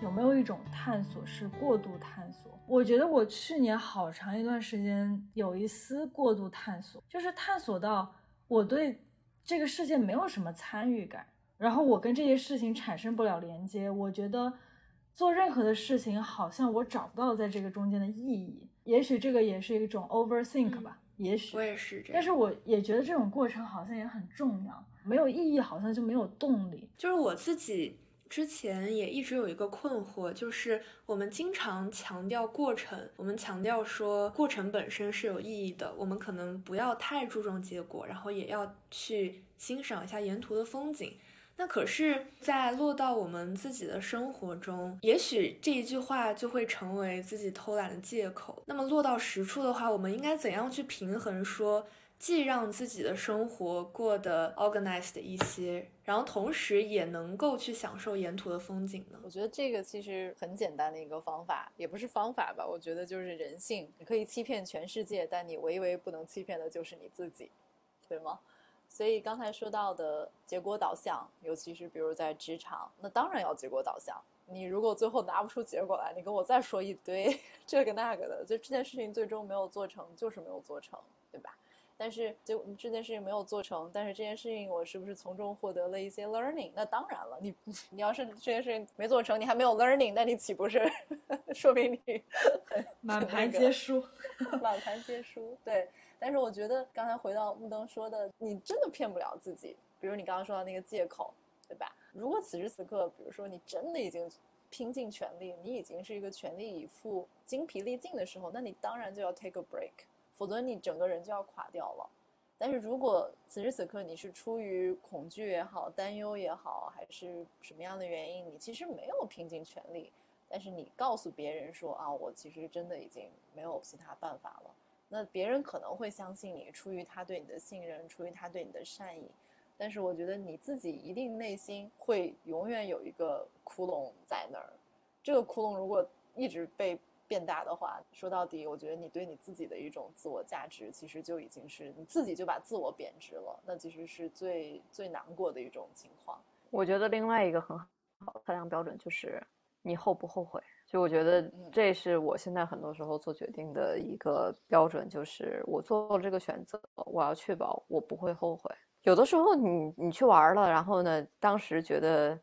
有没有一种探索是过度探索？我觉得我去年好长一段时间有一丝过度探索，就是探索到我对这个世界没有什么参与感，然后我跟这些事情产生不了连接。我觉得做任何的事情好像我找不到在这个中间的意义。也许这个也是一种 overthink 吧。也许我也是这样，但是我也觉得这种过程好像也很重要，没有意义好像就没有动力。就是我自己之前也一直有一个困惑，就是我们经常强调过程，我们强调说过程本身是有意义的，我们可能不要太注重结果，然后也要去欣赏一下沿途的风景。那可是，在落到我们自己的生活中，也许这一句话就会成为自己偷懒的借口。那么落到实处的话，我们应该怎样去平衡？说既让自己的生活过得 organized 一些，然后同时也能够去享受沿途的风景呢？我觉得这个其实很简单的一个方法，也不是方法吧？我觉得就是人性。你可以欺骗全世界，但你唯唯不能欺骗的就是你自己，对吗？所以刚才说到的结果导向，尤其是比如在职场，那当然要结果导向。你如果最后拿不出结果来，你跟我再说一堆 这个那个的，就这件事情最终没有做成，就是没有做成，对吧？但是就这件事情没有做成，但是这件事情我是不是从中获得了一些 learning？那当然了，你 你要是这件事情没做成，你还没有 learning，那你岂不是 说明你满盘皆输？满盘皆输，对。但是我觉得刚才回到木灯说的，你真的骗不了自己。比如你刚刚说到那个借口，对吧？如果此时此刻，比如说你真的已经拼尽全力，你已经是一个全力以赴、精疲力尽的时候，那你当然就要 take a break，否则你整个人就要垮掉了。但是如果此时此刻你是出于恐惧也好、担忧也好，还是什么样的原因，你其实没有拼尽全力，但是你告诉别人说啊，我其实真的已经没有其他办法了。那别人可能会相信你，出于他对你的信任，出于他对你的善意，但是我觉得你自己一定内心会永远有一个窟窿在那儿。这个窟窿如果一直被变大的话，说到底，我觉得你对你自己的一种自我价值，其实就已经是你自己就把自我贬值了。那其实是最最难过的一种情况。我觉得另外一个很好的测量标准就是你后不后悔。就我觉得这是我现在很多时候做决定的一个标准，就是我做了这个选择，我要确保我不会后悔。有的时候你你去玩了，然后呢，当时觉得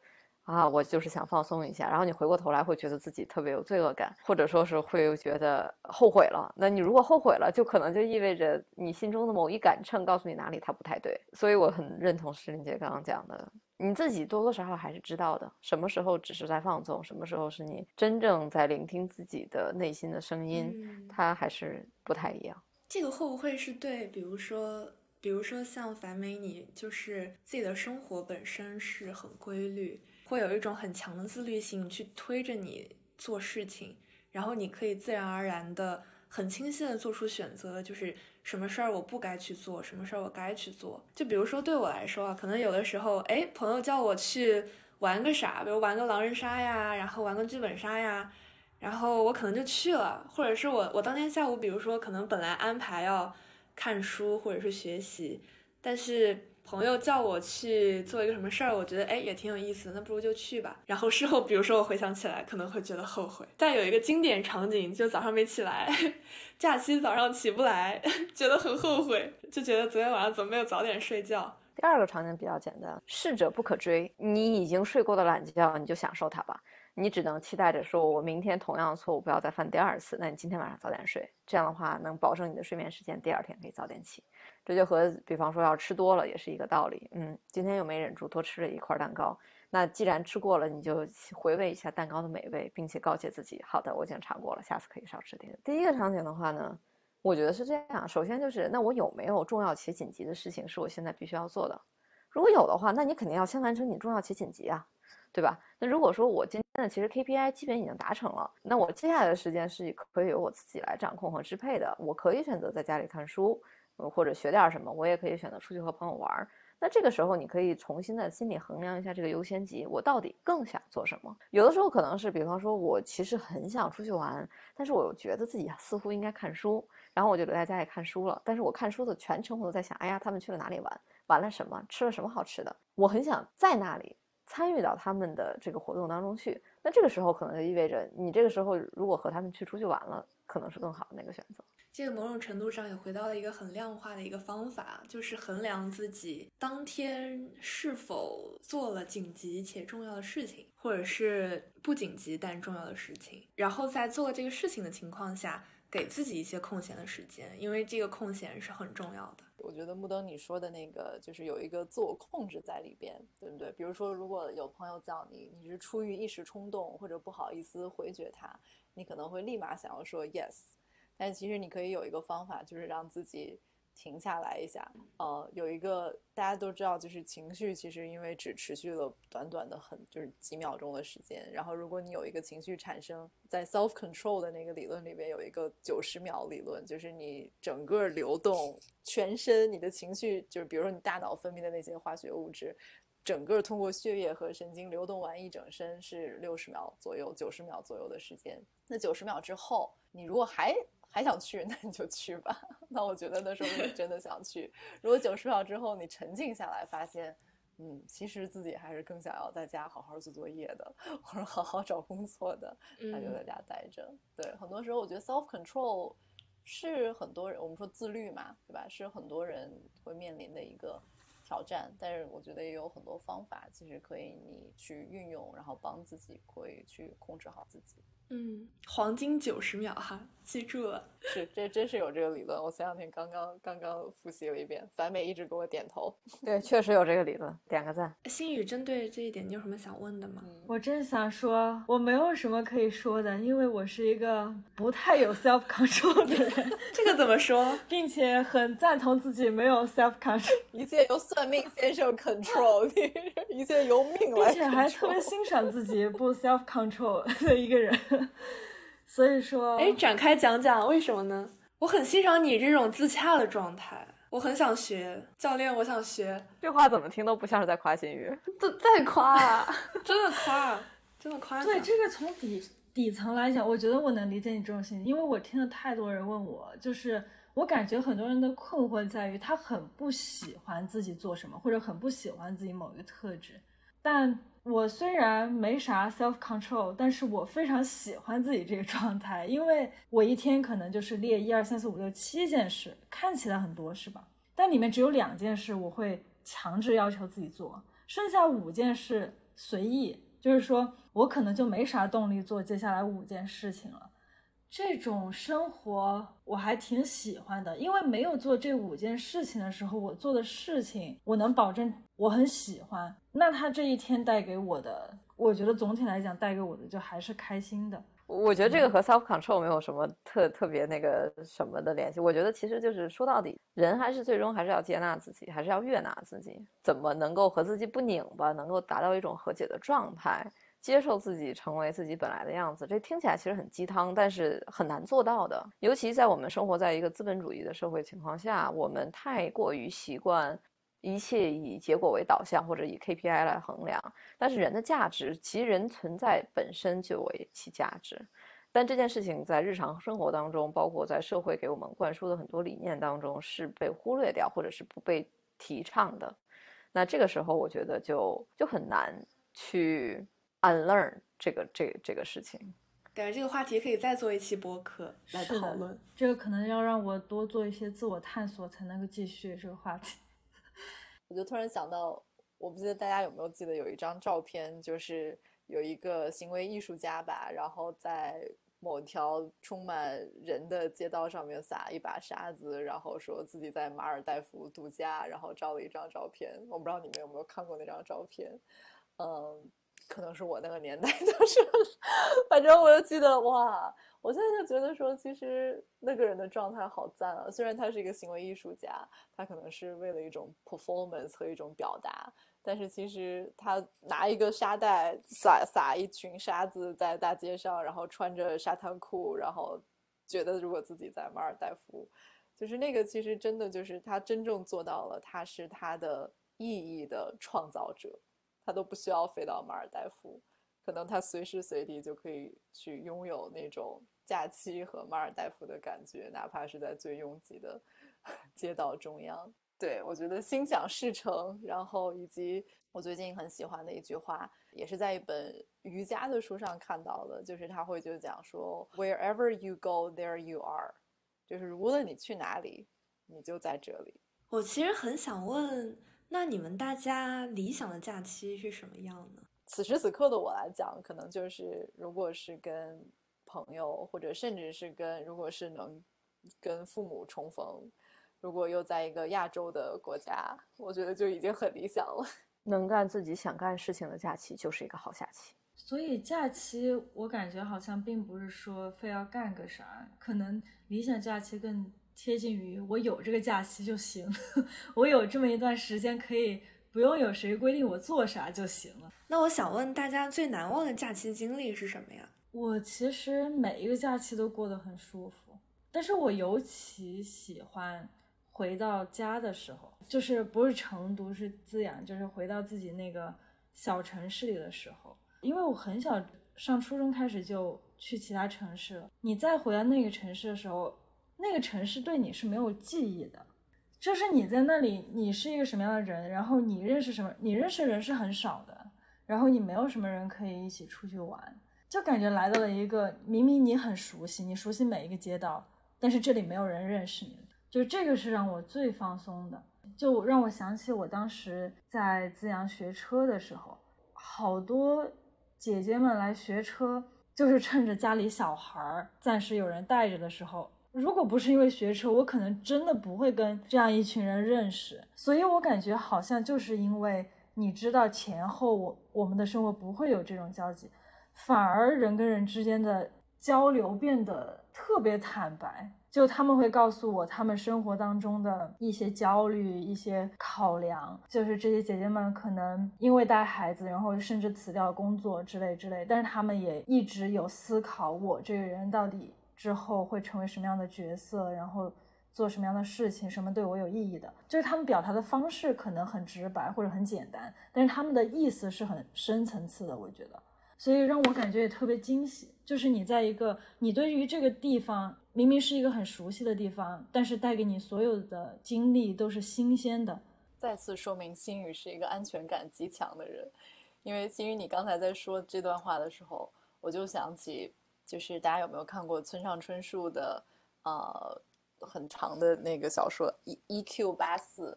啊，我就是想放松一下，然后你回过头来会觉得自己特别有罪恶感，或者说是会觉得后悔了。那你如果后悔了，就可能就意味着你心中的某一杆秤告诉你哪里它不太对。所以我很认同石林姐刚刚讲的。你自己多多少少还是知道的，什么时候只是在放纵，什么时候是你真正在聆听自己的内心的声音，它还是不太一样。这个会不会是对？比如说，比如说像樊美，你就是自己的生活本身是很规律，会有一种很强的自律性去推着你做事情，然后你可以自然而然的。很清晰的做出选择，就是什么事儿我不该去做，什么事儿我该去做。就比如说对我来说啊，可能有的时候，哎，朋友叫我去玩个啥，比如玩个狼人杀呀，然后玩个剧本杀呀，然后我可能就去了。或者是我我当天下午，比如说可能本来安排要看书或者是学习，但是。朋友叫我去做一个什么事儿，我觉得哎也挺有意思的，那不如就去吧。然后事后，比如说我回想起来，可能会觉得后悔。但有一个经典场景，就早上没起来，假期早上起不来，觉得很后悔，就觉得昨天晚上怎么没有早点睡觉。第二个场景比较简单，逝者不可追，你已经睡过的懒觉，你就享受它吧。你只能期待着说，我明天同样的错误不要再犯第二次。那你今天晚上早点睡，这样的话能保证你的睡眠时间，第二天可以早点起。这就和比方说要吃多了也是一个道理。嗯，今天又没忍住多吃了一块蛋糕，那既然吃过了，你就回味一下蛋糕的美味，并且告诫自己，好的，我已经尝过了，下次可以少吃点。第一个场景的话呢，我觉得是这样，首先就是那我有没有重要且紧急的事情是我现在必须要做的？如果有的话，那你肯定要先完成你重要且紧急啊。对吧？那如果说我今那其实 KPI 基本已经达成了，那我接下来的时间是可以由我自己来掌控和支配的。我可以选择在家里看书，或者学点什么，我也可以选择出去和朋友玩。那这个时候，你可以重新在心里衡量一下这个优先级，我到底更想做什么？有的时候可能是，比方说我其实很想出去玩，但是我又觉得自己似乎应该看书，然后我就留在家里看书了。但是我看书的全程我都在想，哎呀，他们去了哪里玩？玩了什么？吃了什么好吃的？我很想在那里。参与到他们的这个活动当中去。那这个时候可能就意味着，你这个时候如果和他们去出去玩了，可能是更好的那个选择。这个某种程度上也回到了一个很量化的一个方法，就是衡量自己当天是否做了紧急且重要的事情，或者是不紧急但重要的事情，然后在做这个事情的情况下，给自己一些空闲的时间，因为这个空闲是很重要的。我觉得木登你说的那个就是有一个自我控制在里边，对不对？比如说，如果有朋友叫你，你是出于一时冲动或者不好意思回绝他，你可能会立马想要说 yes。但其实你可以有一个方法，就是让自己停下来一下。呃，有一个大家都知道，就是情绪其实因为只持续了短短的很就是几秒钟的时间。然后如果你有一个情绪产生在 self control 的那个理论里边有一个九十秒理论，就是你整个流动全身你的情绪，就是比如说你大脑分泌的那些化学物质，整个通过血液和神经流动完一整身是六十秒左右，九十秒左右的时间。那九十秒之后，你如果还还想去，那你就去吧。那我觉得那时候你真的想去。如果九十秒之后你沉静下来，发现，嗯，其实自己还是更想要在家好好做作业的，或者好好找工作的，那就在家待着。对，很多时候我觉得 self control 是很多人我们说自律嘛，对吧？是很多人会面临的一个挑战。但是我觉得也有很多方法，其实可以你去运用，然后帮自己可以去控制好自己。嗯，黄金九十秒哈，记住了。是，这真是有这个理论。我前两天刚刚刚刚复习了一遍，樊美一直给我点头。对，确实有这个理论，点个赞。心宇，针对这一点，你有什么想问的吗？我真想说，我没有什么可以说的，因为我是一个不太有 self control 的人。这个怎么说？并且很赞同自己没有 self control，一切由算命先生 control，一切由命来。并且还特别欣赏自己不 self control 的一个人。所以说，哎，展开讲讲为什么呢？我很欣赏你这种自洽的状态，我很想学教练，我想学。这话怎么听都不像是在夸新宇，这在夸，啊真的夸，真的夸。对，这个从底底层来讲，我觉得我能理解你这种心情，因为我听了太多人问我，就是我感觉很多人的困惑在于他很不喜欢自己做什么，或者很不喜欢自己某一个特质，但。我虽然没啥 self control，但是我非常喜欢自己这个状态，因为我一天可能就是列一二三四五六七件事，看起来很多是吧？但里面只有两件事我会强制要求自己做，剩下五件事随意，就是说我可能就没啥动力做接下来五件事情了。这种生活我还挺喜欢的，因为没有做这五件事情的时候，我做的事情我能保证我很喜欢。那他这一天带给我的，我觉得总体来讲带给我的就还是开心的。我觉得这个和 self control 没有什么特特别那个什么的联系。我觉得其实就是说到底，人还是最终还是要接纳自己，还是要悦纳自己。怎么能够和自己不拧巴，能够达到一种和解的状态？接受自己成为自己本来的样子，这听起来其实很鸡汤，但是很难做到的。尤其在我们生活在一个资本主义的社会情况下，我们太过于习惯一切以结果为导向，或者以 KPI 来衡量。但是人的价值，其实人存在本身就为其价值。但这件事情在日常生活当中，包括在社会给我们灌输的很多理念当中，是被忽略掉，或者是不被提倡的。那这个时候，我觉得就就很难去。Unlearn 这个这个这个事情，感觉这个话题可以再做一期播客来讨论。这个可能要让我多做一些自我探索，才能够继续这个话题。我就突然想到，我不记得大家有没有记得有一张照片，就是有一个行为艺术家吧，然后在某条充满人的街道上面撒一把沙子，然后说自己在马尔代夫度假，然后照了一张照片。我不知道你们有没有看过那张照片，嗯。可能是我那个年代的时候，反正我就记得哇，我现在就觉得说，其实那个人的状态好赞啊。虽然他是一个行为艺术家，他可能是为了一种 performance 和一种表达，但是其实他拿一个沙袋撒撒一群沙子在大街上，然后穿着沙滩裤，然后觉得如果自己在马尔代夫，就是那个其实真的就是他真正做到了，他是他的意义的创造者。他都不需要飞到马尔代夫，可能他随时随地就可以去拥有那种假期和马尔代夫的感觉，哪怕是在最拥挤的 街道中央。对我觉得心想事成，然后以及我最近很喜欢的一句话，也是在一本瑜伽的书上看到的，就是他会就讲说，Wherever you go, there you are，就是无论你去哪里，你就在这里。我其实很想问，那你们大家理想的假期是什么样呢？此时此刻的我来讲，可能就是如果是跟朋友，或者甚至是跟，如果是能跟父母重逢，如果又在一个亚洲的国家，我觉得就已经很理想了。能干自己想干事情的假期就是一个好假期。所以假期我感觉好像并不是说非要干个啥，可能理想假期更贴近于我有这个假期就行，我有这么一段时间可以不用有谁规定我做啥就行了。那我想问大家最难忘的假期经历是什么呀？我其实每一个假期都过得很舒服，但是我尤其喜欢回到家的时候，就是不是成都，是资阳，就是回到自己那个小城市里的时候，因为我很小上初中开始就去其他城市了，你再回到那个城市的时候，那个城市对你是没有记忆的，就是你在那里，你是一个什么样的人，然后你认识什么，你认识的人是很少的，然后你没有什么人可以一起出去玩。就感觉来到了一个明明你很熟悉，你熟悉每一个街道，但是这里没有人认识你，就这个是让我最放松的，就让我想起我当时在资阳学车的时候，好多姐姐们来学车，就是趁着家里小孩儿暂时有人带着的时候，如果不是因为学车，我可能真的不会跟这样一群人认识，所以我感觉好像就是因为你知道前后我我们的生活不会有这种交集。反而人跟人之间的交流变得特别坦白，就他们会告诉我他们生活当中的一些焦虑、一些考量，就是这些姐姐们可能因为带孩子，然后甚至辞掉工作之类之类，但是他们也一直有思考我这个人到底之后会成为什么样的角色，然后做什么样的事情，什么对我有意义的，就是他们表达的方式可能很直白或者很简单，但是他们的意思是很深层次的，我觉得。所以让我感觉也特别惊喜，就是你在一个你对于这个地方明明是一个很熟悉的地方，但是带给你所有的经历都是新鲜的。再次说明心宇是一个安全感极强的人，因为心宇你刚才在说这段话的时候，我就想起，就是大家有没有看过村上春树的呃很长的那个小说《E E Q 八四》，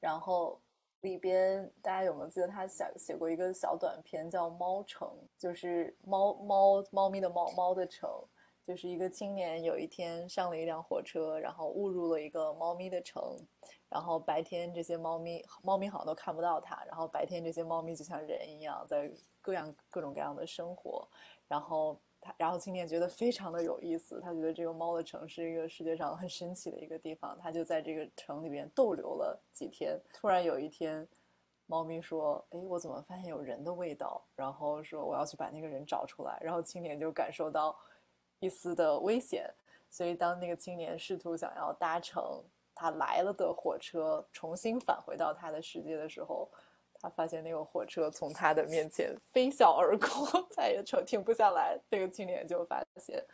然后。里边大家有没有记得他写写过一个小短片叫《猫城》，就是猫猫猫咪的猫猫的城，就是一个青年有一天上了一辆火车，然后误入了一个猫咪的城，然后白天这些猫咪猫咪好像都看不到他，然后白天这些猫咪就像人一样在各样各种各样的生活，然后。然后青年觉得非常的有意思，他觉得这个猫的城是一个世界上很神奇的一个地方，他就在这个城里边逗留了几天。突然有一天，猫咪说：“哎，我怎么发现有人的味道？”然后说：“我要去把那个人找出来。”然后青年就感受到一丝的危险，所以当那个青年试图想要搭乘他来了的火车，重新返回到他的世界的时候。他发现那个火车从他的面前飞啸而过，再也停停不下来。那个青年就发现，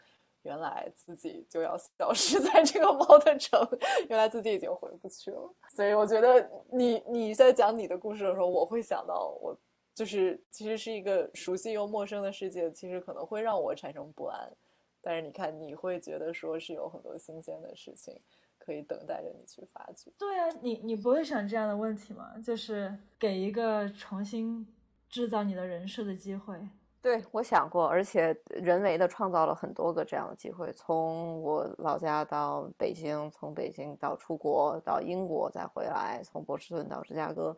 原来自己就要消失在这个猫的城，原来自己已经回不去了。所以我觉得，你你在讲你的故事的时候，我会想到，我就是其实是一个熟悉又陌生的世界，其实可能会让我产生不安。但是你看，你会觉得说是有很多新鲜的事情。可以等待着你去发掘。对啊，你你不会想这样的问题吗？就是给一个重新制造你的人设的机会。对，我想过，而且人为的创造了很多个这样的机会。从我老家到北京，从北京到出国，到英国再回来，从波士顿到芝加哥。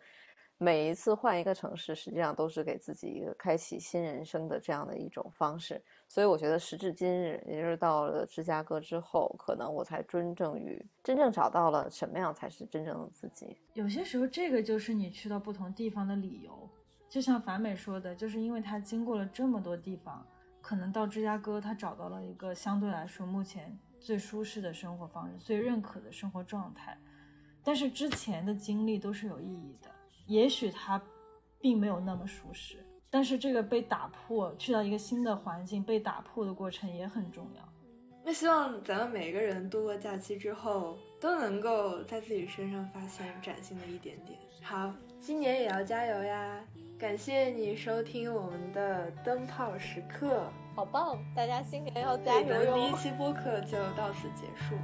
每一次换一个城市，实际上都是给自己一个开启新人生的这样的一种方式。所以我觉得时至今日，也就是到了芝加哥之后，可能我才真正于真正找到了什么样才是真正的自己。有些时候，这个就是你去到不同地方的理由。就像樊美说的，就是因为他经过了这么多地方，可能到芝加哥，他找到了一个相对来说目前最舒适的生活方式、最认可的生活状态。但是之前的经历都是有意义的。也许他并没有那么舒适，但是这个被打破，去到一个新的环境被打破的过程也很重要。那希望咱们每个人度过假期之后，都能够在自己身上发现崭新的一点点。好，今年也要加油呀！感谢你收听我们的灯泡时刻，好棒！大家新年要加我们第一！期播客就到此结束。